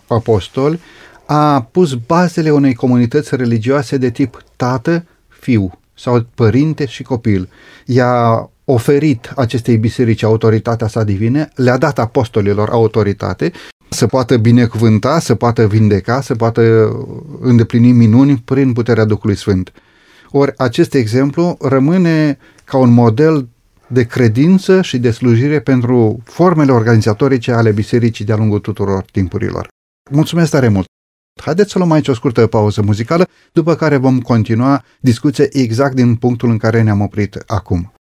apostoli, a pus bazele unei comunități religioase de tip tată, fiu sau părinte și copil. I-a oferit acestei biserici autoritatea sa divină, le-a dat apostolilor autoritate să poată binecuvânta, să poată vindeca, să poată îndeplini minuni prin puterea Duhului Sfânt. Ori acest exemplu rămâne ca un model de credință și de slujire pentru formele organizatorice ale bisericii de-a lungul tuturor timpurilor. Mulțumesc tare mult! Haideți să luăm aici o scurtă pauză muzicală, după care vom continua discuția exact din punctul în care ne-am oprit acum.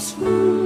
Sfânt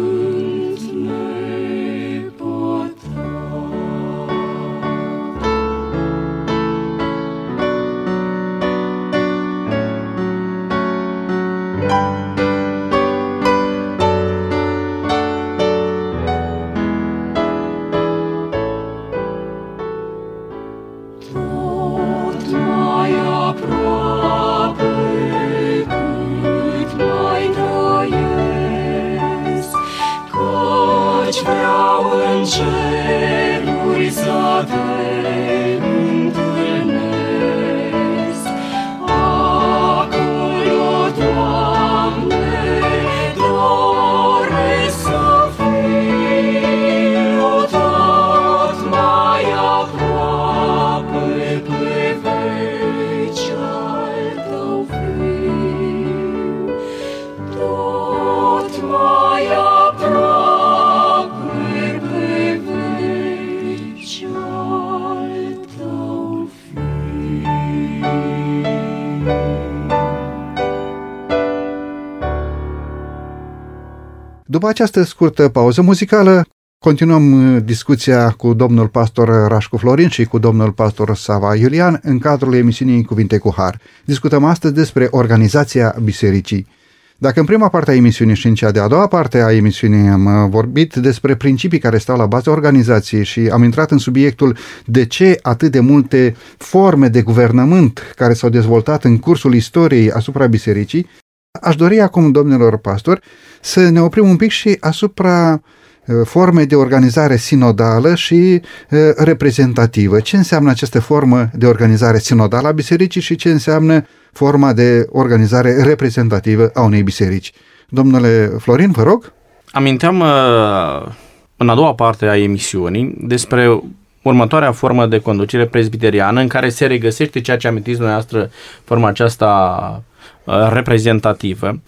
După această scurtă pauză muzicală, continuăm uh, discuția cu domnul pastor Rașcu Florin și cu domnul pastor Sava Iulian în cadrul emisiunii Cuvinte cu Har. Discutăm astăzi despre organizația bisericii. Dacă în prima parte a emisiunii și în cea de-a doua parte a emisiunii am uh, vorbit despre principii care stau la baza organizației și am intrat în subiectul de ce atât de multe forme de guvernământ care s-au dezvoltat în cursul istoriei asupra bisericii, aș dori acum, domnilor pastori, să ne oprim un pic și asupra uh, formei de organizare sinodală și uh, reprezentativă. Ce înseamnă această formă de organizare sinodală a bisericii și ce înseamnă forma de organizare reprezentativă a unei biserici? Domnule Florin, vă rog. Aminteam uh, în a doua parte a emisiunii despre următoarea formă de conducere presbiteriană în care se regăsește ceea ce amintiți dumneavoastră, forma aceasta uh, reprezentativă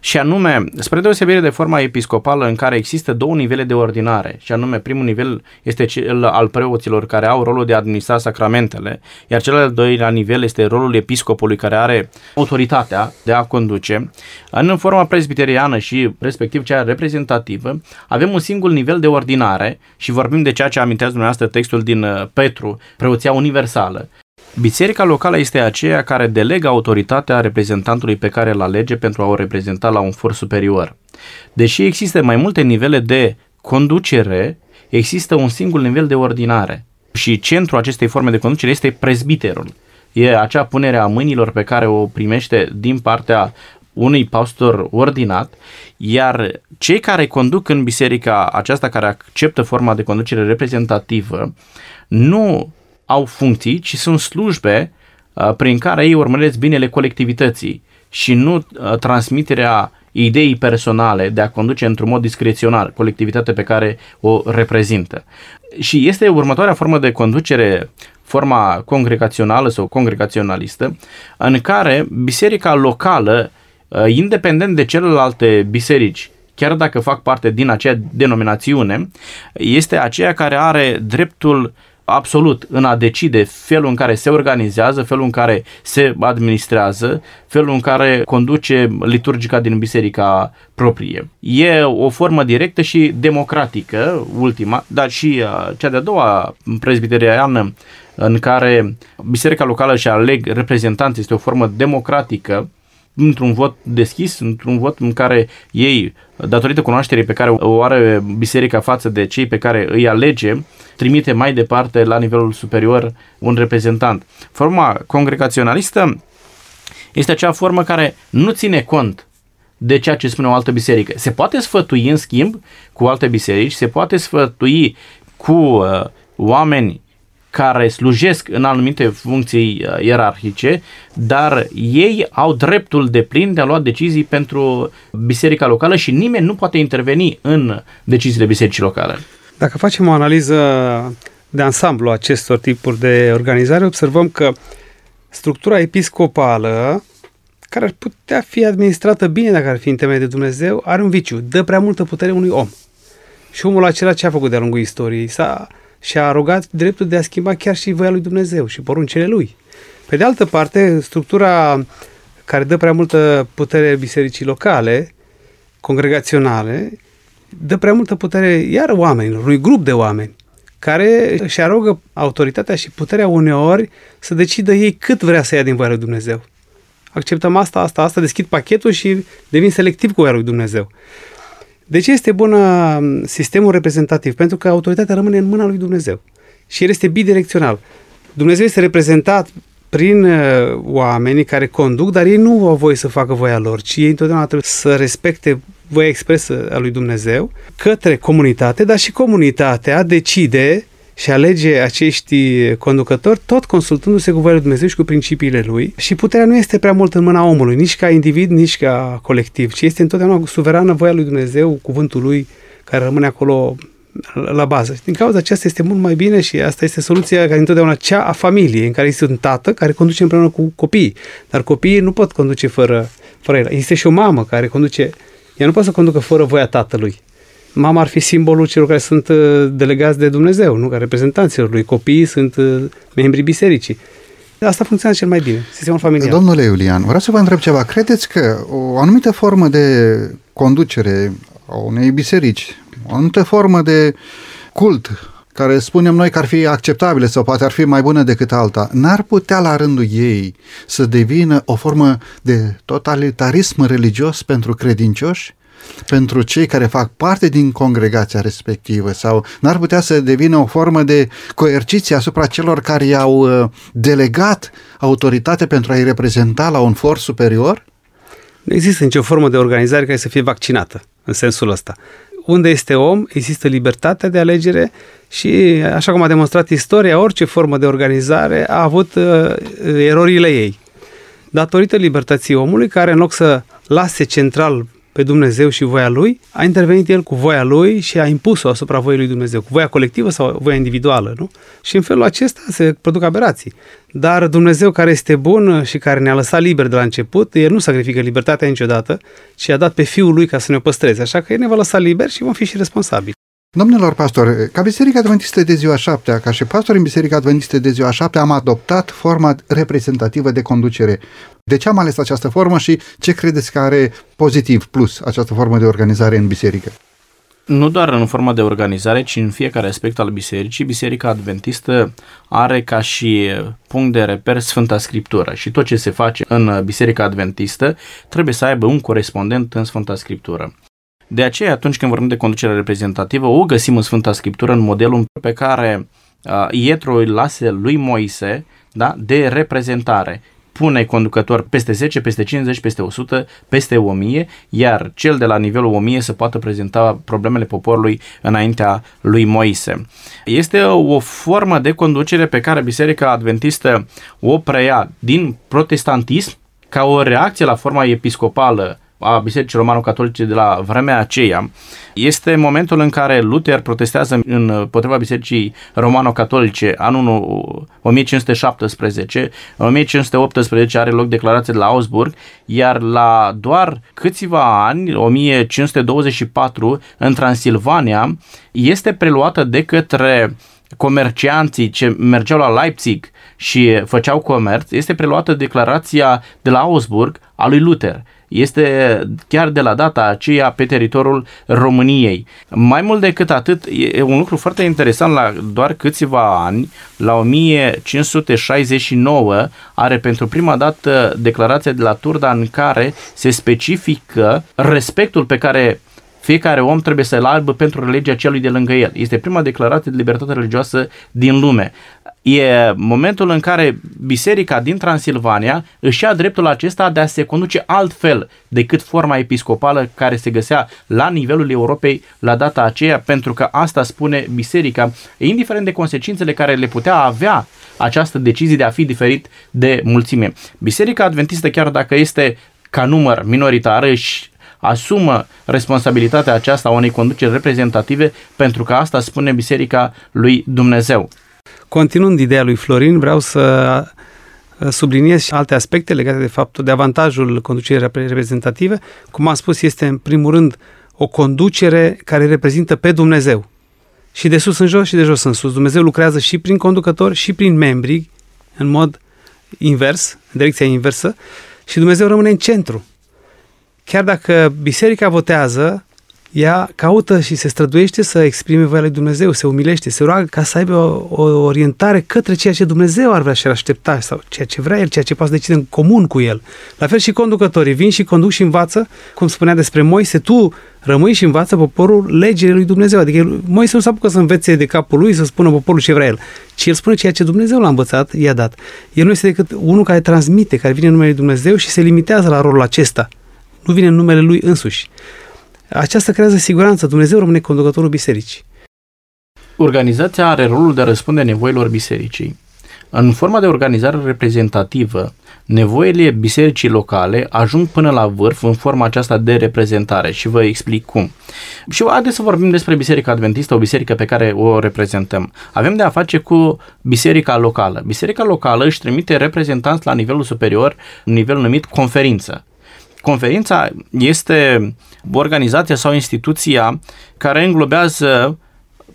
și anume, spre deosebire de forma episcopală în care există două nivele de ordinare și anume primul nivel este cel al preoților care au rolul de a administra sacramentele, iar cel al doilea nivel este rolul episcopului care are autoritatea de a conduce. În forma presbiteriană și respectiv cea reprezentativă avem un singur nivel de ordinare și vorbim de ceea ce amintează dumneavoastră textul din uh, Petru, preoția universală. Biserica locală este aceea care delegă autoritatea reprezentantului pe care îl alege pentru a o reprezenta la un for superior. Deși există mai multe nivele de conducere, există un singur nivel de ordinare. Și centrul acestei forme de conducere este prezbiterul. E acea punere a mâinilor pe care o primește din partea unui pastor ordinat, iar cei care conduc în biserica aceasta care acceptă forma de conducere reprezentativă nu au funcții, ci sunt slujbe uh, prin care ei urmăresc binele colectivității și nu uh, transmiterea ideii personale de a conduce într-un mod discreționar colectivitatea pe care o reprezintă. Și este următoarea formă de conducere, forma congregațională sau congregaționalistă, în care biserica locală, uh, independent de celelalte biserici, chiar dacă fac parte din acea denominațiune, este aceea care are dreptul absolut în a decide felul în care se organizează, felul în care se administrează, felul în care conduce liturgica din biserica proprie. E o formă directă și democratică, ultima, dar și uh, cea de-a doua presbiteriană în care biserica locală și aleg reprezentanți este o formă democratică într-un vot deschis, într-un vot în care ei, datorită cunoașterii pe care o are biserica față de cei pe care îi alege, trimite mai departe la nivelul superior un reprezentant. Forma congregaționalistă este acea formă care nu ține cont de ceea ce spune o altă biserică. Se poate sfătui, în schimb, cu alte biserici, se poate sfătui cu uh, oameni care slujesc în anumite funcții uh, ierarhice, dar ei au dreptul de plin de a lua decizii pentru biserica locală și nimeni nu poate interveni în deciziile bisericii locale. Dacă facem o analiză de ansamblu a acestor tipuri de organizare, observăm că structura episcopală, care ar putea fi administrată bine dacă ar fi în temei de Dumnezeu, are un viciu, dă prea multă putere unui om. Și omul acela ce a făcut de-a lungul istoriei? S-a, și-a arogat dreptul de a schimba chiar și voia lui Dumnezeu și poruncile lui. Pe de altă parte, structura care dă prea multă putere bisericii locale congregaționale dă prea multă putere iar oamenilor, unui grup de oameni care își arogă autoritatea și puterea uneori să decidă ei cât vrea să ia din voia lui Dumnezeu. Acceptăm asta, asta, asta, deschid pachetul și devin selectiv cu voia lui Dumnezeu. De ce este bun uh, sistemul reprezentativ? Pentru că autoritatea rămâne în mâna lui Dumnezeu. Și el este bidirecțional. Dumnezeu este reprezentat prin uh, oamenii care conduc, dar ei nu au voie să facă voia lor, ci ei întotdeauna trebuie să respecte voia expresă a lui Dumnezeu către comunitate, dar și comunitatea decide și alege acești conducători tot consultându-se cu voia lui Dumnezeu și cu principiile lui și puterea nu este prea mult în mâna omului, nici ca individ, nici ca colectiv, ci este întotdeauna suverană voia lui Dumnezeu, cuvântul lui care rămâne acolo la bază. Și din cauza aceasta este mult mai bine și asta este soluția care întotdeauna cea a familiei, în care este un tată care conduce împreună cu copiii. Dar copiii nu pot conduce fără, fără el. Este și o mamă care conduce, ea nu poate să conducă fără voia tatălui. Mama ar fi simbolul celor care sunt uh, delegați de Dumnezeu, nu ca reprezentanților lui. Copiii sunt uh, membrii bisericii. Asta funcționează cel mai bine, sistemul familial. Domnule Iulian, vreau să vă întreb ceva. Credeți că o anumită formă de conducere a unei biserici, o anumită formă de cult care spunem noi că ar fi acceptabile sau poate ar fi mai bună decât alta, n-ar putea la rândul ei să devină o formă de totalitarism religios pentru credincioși? Pentru cei care fac parte din congregația respectivă sau n-ar putea să devină o formă de coerciție asupra celor care i-au uh, delegat autoritate pentru a-i reprezenta la un for superior? Nu există nicio formă de organizare care să fie vaccinată în sensul ăsta. Unde este om, există libertatea de alegere și, așa cum a demonstrat istoria, orice formă de organizare a avut uh, erorile ei. Datorită libertății omului, care în loc să lase central pe Dumnezeu și voia lui, a intervenit el cu voia lui și a impus-o asupra voii lui Dumnezeu, cu voia colectivă sau voia individuală, nu? Și în felul acesta se produc aberații. Dar Dumnezeu care este bun și care ne-a lăsat liber de la început, el nu sacrifică libertatea niciodată, ci a dat pe Fiul lui ca să ne o păstreze. Așa că el ne va lăsa liber și vom fi și responsabili. Domnilor pastori, ca Biserica Adventistă de ziua șaptea, ca și pastori în Biserica Adventistă de ziua șaptea, am adoptat forma reprezentativă de conducere. De ce am ales această formă și ce credeți că are pozitiv plus această formă de organizare în biserică? Nu doar în forma de organizare, ci în fiecare aspect al bisericii, Biserica Adventistă are ca și punct de reper Sfânta Scriptură și tot ce se face în Biserica Adventistă trebuie să aibă un corespondent în Sfânta Scriptură. De aceea, atunci când vorbim de conducere reprezentativă, o găsim în Sfânta Scriptură în modelul pe care uh, Ietro îi lase lui Moise da, de reprezentare. Pune conducător peste 10, peste 50, peste 100, peste 1000, iar cel de la nivelul 1000 să poată prezenta problemele poporului înaintea lui Moise. Este o formă de conducere pe care Biserica Adventistă o preia din protestantism ca o reacție la forma episcopală a Bisericii Romano-Catolice de la vremea aceea este momentul în care Luther protestează în potriva Bisericii Romano-Catolice anul 1517. În 1518 are loc declarația de la Augsburg, iar la doar câțiva ani, 1524, în Transilvania, este preluată de către comercianții ce mergeau la Leipzig și făceau comerț, este preluată declarația de la Augsburg a lui Luther este chiar de la data aceea pe teritoriul României. Mai mult decât atât, e un lucru foarte interesant, la doar câțiva ani, la 1569, are pentru prima dată declarația de la Turda în care se specifică respectul pe care fiecare om trebuie să-l aibă pentru religia celui de lângă el. Este prima declarație de libertate religioasă din lume e momentul în care biserica din Transilvania își ia dreptul acesta de a se conduce altfel decât forma episcopală care se găsea la nivelul Europei la data aceea, pentru că asta spune biserica, indiferent de consecințele care le putea avea această decizie de a fi diferit de mulțime. Biserica Adventistă, chiar dacă este ca număr minoritar, își asumă responsabilitatea aceasta a unei conduceri reprezentative pentru că asta spune Biserica lui Dumnezeu. Continuând ideea lui Florin, vreau să uh, subliniez și alte aspecte legate de faptul de avantajul conducerii reprezentative. Cum am spus, este în primul rând o conducere care reprezintă pe Dumnezeu. Și de sus în jos și de jos în sus. Dumnezeu lucrează și prin conducători și prin membri în mod invers, în direcția inversă și Dumnezeu rămâne în centru. Chiar dacă biserica votează, ea caută și se străduiește să exprime voia lui Dumnezeu, se umilește, se roagă ca să aibă o, o orientare către ceea ce Dumnezeu ar vrea și ar aștepta sau ceea ce vrea El, ceea ce poate să decide în comun cu El. La fel și conducătorii vin și conduc și învață, cum spunea despre Moise, tu rămâi și învață poporul legile lui Dumnezeu. Adică Moise nu s-a apucat să învețe de capul lui să spună poporul ce vrea el, ci el spune ceea ce Dumnezeu l-a învățat, i-a dat. El nu este decât unul care transmite, care vine în numele lui Dumnezeu și se limitează la rolul acesta. Nu vine în numele lui însuși. Aceasta creează siguranță. Dumnezeu rămâne conducătorul bisericii. Organizația are rolul de a răspunde nevoilor bisericii. În forma de organizare reprezentativă, nevoile bisericii locale ajung până la vârf în forma aceasta de reprezentare și vă explic cum. Și haideți să vorbim despre Biserica Adventistă, o biserică pe care o reprezentăm. Avem de a face cu biserica locală. Biserica locală își trimite reprezentanți la nivelul superior, nivel numit conferință. Conferința este organizația sau instituția care înglobează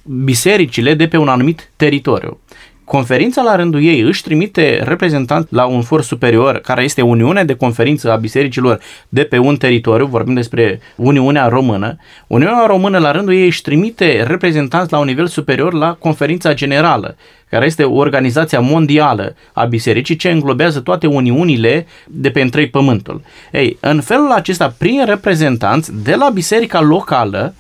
bisericile de pe un anumit teritoriu. Conferința la rândul ei își trimite reprezentant la un for superior, care este Uniunea de Conferință a Bisericilor de pe un teritoriu, vorbim despre Uniunea Română. Uniunea Română la rândul ei își trimite reprezentanți la un nivel superior la Conferința Generală, care este organizația mondială a bisericii ce înglobează toate uniunile de pe întreg pământul. Ei, în felul acesta, prin reprezentanți de la biserica locală,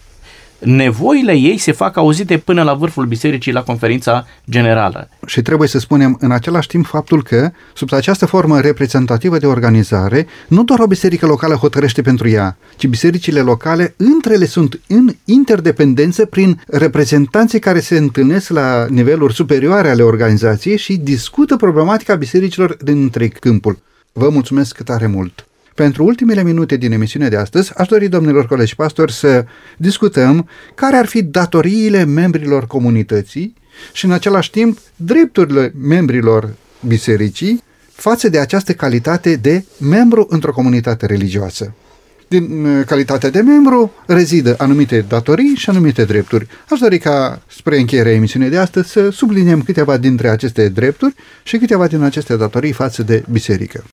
nevoile ei se fac auzite până la vârful bisericii la conferința generală. Și trebuie să spunem în același timp faptul că, sub această formă reprezentativă de organizare, nu doar o biserică locală hotărăște pentru ea, ci bisericile locale între ele sunt în interdependență prin reprezentanții care se întâlnesc la niveluri superioare ale organizației și discută problematica bisericilor din întreg câmpul. Vă mulțumesc tare mult! Pentru ultimele minute din emisiunea de astăzi, aș dori, domnilor colegi pastori, să discutăm care ar fi datoriile membrilor comunității și, în același timp, drepturile membrilor bisericii față de această calitate de membru într-o comunitate religioasă. Din uh, calitatea de membru rezidă anumite datorii și anumite drepturi. Aș dori ca, spre încheierea emisiunii de astăzi, să subliniem câteva dintre aceste drepturi și câteva din aceste datorii față de biserică.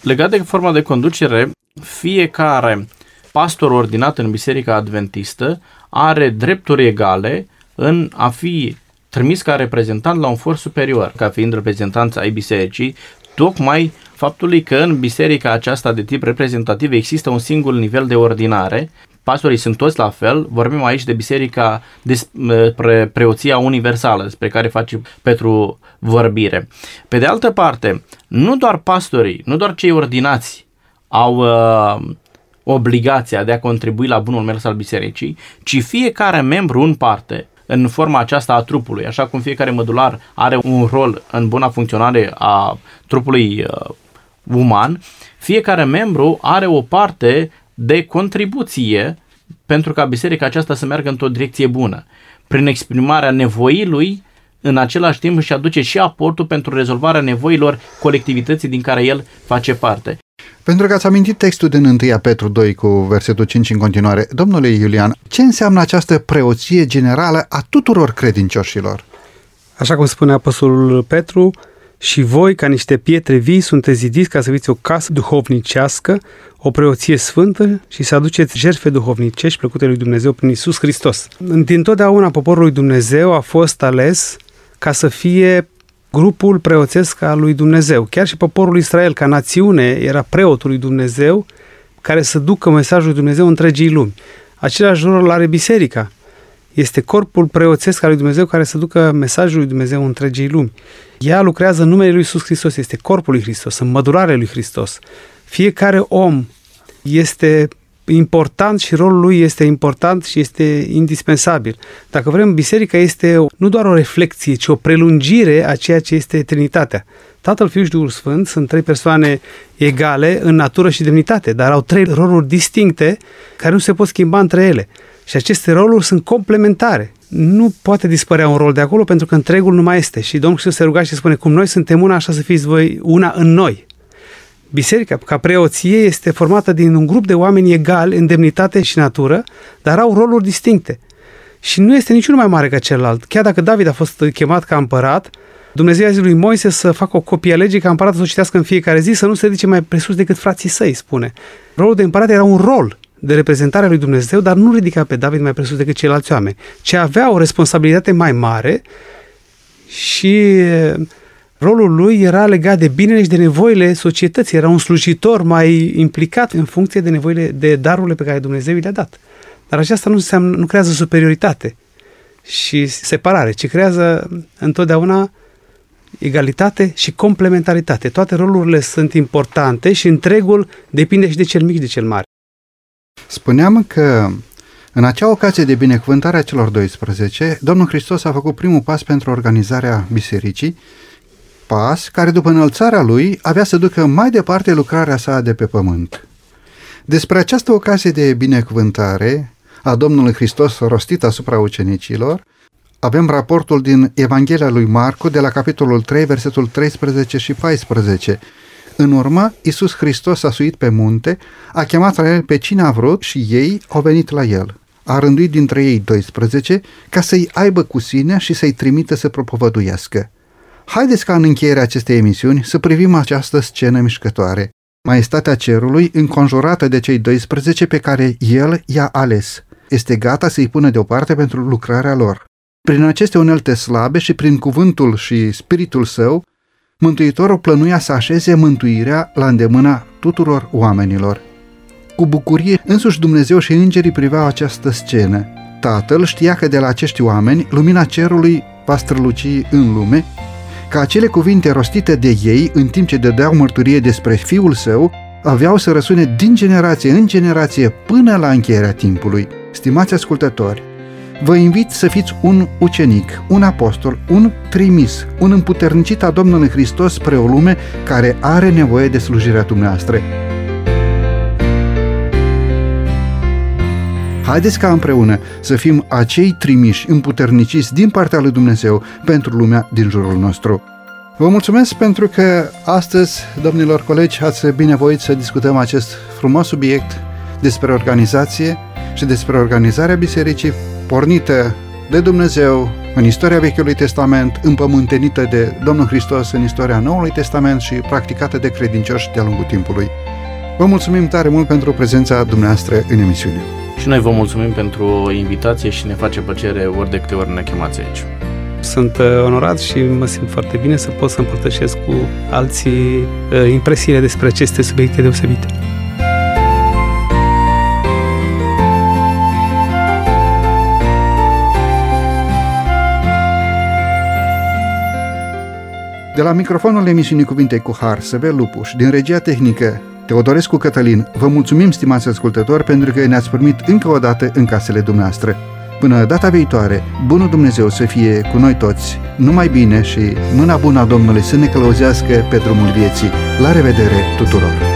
Legat de forma de conducere, fiecare pastor ordinat în Biserica Adventistă are drepturi egale în a fi trimis ca reprezentant la un for superior, ca fiind reprezentanța ai bisericii, tocmai faptului că în biserica aceasta de tip reprezentativ există un singur nivel de ordinare, pastorii sunt toți la fel, vorbim aici de biserica despre preoția universală, despre care face Petru vorbire. Pe de altă parte, nu doar pastorii, nu doar cei ordinați au uh, obligația de a contribui la bunul mers al bisericii, ci fiecare membru în parte, în forma aceasta a trupului, așa cum fiecare mădular are un rol în buna funcționare a trupului uh, uman, fiecare membru are o parte de contribuție pentru ca biserica aceasta să meargă într-o direcție bună. Prin exprimarea nevoii lui, în același timp își aduce și aportul pentru rezolvarea nevoilor colectivității din care el face parte. Pentru că ați amintit textul din 1 Petru 2 cu versetul 5 în continuare, domnule Iulian, ce înseamnă această preoție generală a tuturor credincioșilor? Așa cum spune Apostolul Petru, și voi, ca niște pietre vii, sunteți zidiți ca să fiți o casă duhovnicească, o preoție sfântă și să aduceți jertfe duhovnicești plăcute lui Dumnezeu prin Isus Hristos. Întotdeauna poporul lui Dumnezeu a fost ales ca să fie grupul preoțesc al lui Dumnezeu. Chiar și poporul Israel, ca națiune, era preotul lui Dumnezeu care să ducă mesajul lui Dumnezeu întregii lumi. Același rol are biserica. Este corpul preoțesc al lui Dumnezeu care să ducă mesajul lui Dumnezeu întregii lumi. Ea lucrează în numele lui Iisus Hristos, este corpul lui Hristos, în mădurarea lui Hristos. Fiecare om este important și rolul lui este important și este indispensabil. Dacă vrem, biserica este nu doar o reflexie, ci o prelungire a ceea ce este Trinitatea. Tatăl, Fiul și Duhul Sfânt sunt trei persoane egale în natură și demnitate, dar au trei roluri distincte care nu se pot schimba între ele. Și aceste roluri sunt complementare. Nu poate dispărea un rol de acolo pentru că întregul nu mai este. Și Domnul Hristos se ruga și spune, cum noi suntem una, așa să fiți voi una în noi. Biserica, ca preoție, este formată din un grup de oameni egali în demnitate și natură, dar au roluri distincte. Și nu este niciunul mai mare ca celălalt. Chiar dacă David a fost chemat ca împărat, Dumnezeu a zis lui Moise să facă o copie a legii ca împăratul să o citească în fiecare zi, să nu se ridice mai presus decât frații săi, spune. Rolul de împărat era un rol de reprezentare a lui Dumnezeu, dar nu ridica pe David mai presus decât ceilalți oameni, ci avea o responsabilitate mai mare și rolul lui era legat de binele și de nevoile societății. Era un slujitor mai implicat în funcție de nevoile, de darurile pe care Dumnezeu le-a dat. Dar aceasta nu, înseamnă, nu creează superioritate și separare, ci creează întotdeauna egalitate și complementaritate. Toate rolurile sunt importante și întregul depinde și de cel mic și de cel mare. Spuneam că în acea ocazie de binecuvântare a celor 12, Domnul Hristos a făcut primul pas pentru organizarea bisericii, pas care după înălțarea lui avea să ducă mai departe lucrarea sa de pe pământ. Despre această ocazie de binecuvântare a Domnului Hristos rostit asupra ucenicilor, avem raportul din Evanghelia lui Marcu de la capitolul 3, versetul 13 și 14. În urmă, Iisus Hristos a suit pe munte, a chemat la el pe cine a vrut și ei au venit la el. A rânduit dintre ei 12 ca să-i aibă cu sine și să-i trimită să propovăduiască. Haideți ca în încheierea acestei emisiuni să privim această scenă mișcătoare. Maestatea cerului înconjurată de cei 12 pe care el i-a ales. Este gata să-i pună deoparte pentru lucrarea lor. Prin aceste unelte slabe și prin cuvântul și spiritul său, Mântuitorul plănuia să așeze mântuirea la îndemâna tuturor oamenilor. Cu bucurie, însuși Dumnezeu și îngerii priveau această scenă. Tatăl știa că de la acești oameni lumina cerului va străluci în lume, că acele cuvinte rostite de ei în timp ce dădeau mărturie despre Fiul Său aveau să răsune din generație în generație până la încheierea timpului. Stimați ascultători, vă invit să fiți un ucenic, un apostol, un trimis, un împuternicit a Domnului Hristos spre o lume care are nevoie de slujirea dumneavoastră. Haideți ca împreună să fim acei trimiși împuterniciți din partea lui Dumnezeu pentru lumea din jurul nostru. Vă mulțumesc pentru că astăzi, domnilor colegi, ați binevoit să discutăm acest frumos subiect despre organizație și despre organizarea bisericii pornită de Dumnezeu în istoria Vechiului Testament, împământenită de Domnul Hristos în istoria Noului Testament și practicată de credincioși de-a lungul timpului. Vă mulțumim tare mult pentru prezența dumneavoastră în emisiune. Și noi vă mulțumim pentru invitație și ne face plăcere ori de câte ori ne chemați aici. Sunt uh, onorat și mă simt foarte bine să pot să împărtășesc cu alții uh, impresiile despre aceste subiecte deosebite. De la microfonul emisiunii Cuvinte cu Har, Săvel Lupuș, din regia tehnică Teodorescu Cătălin, vă mulțumim, stimați ascultători, pentru că ne-ați primit încă o dată în casele dumneavoastră. Până data viitoare, bunul Dumnezeu să fie cu noi toți, numai bine și mâna bună a Domnului să ne călăuzească pe drumul vieții. La revedere tuturor!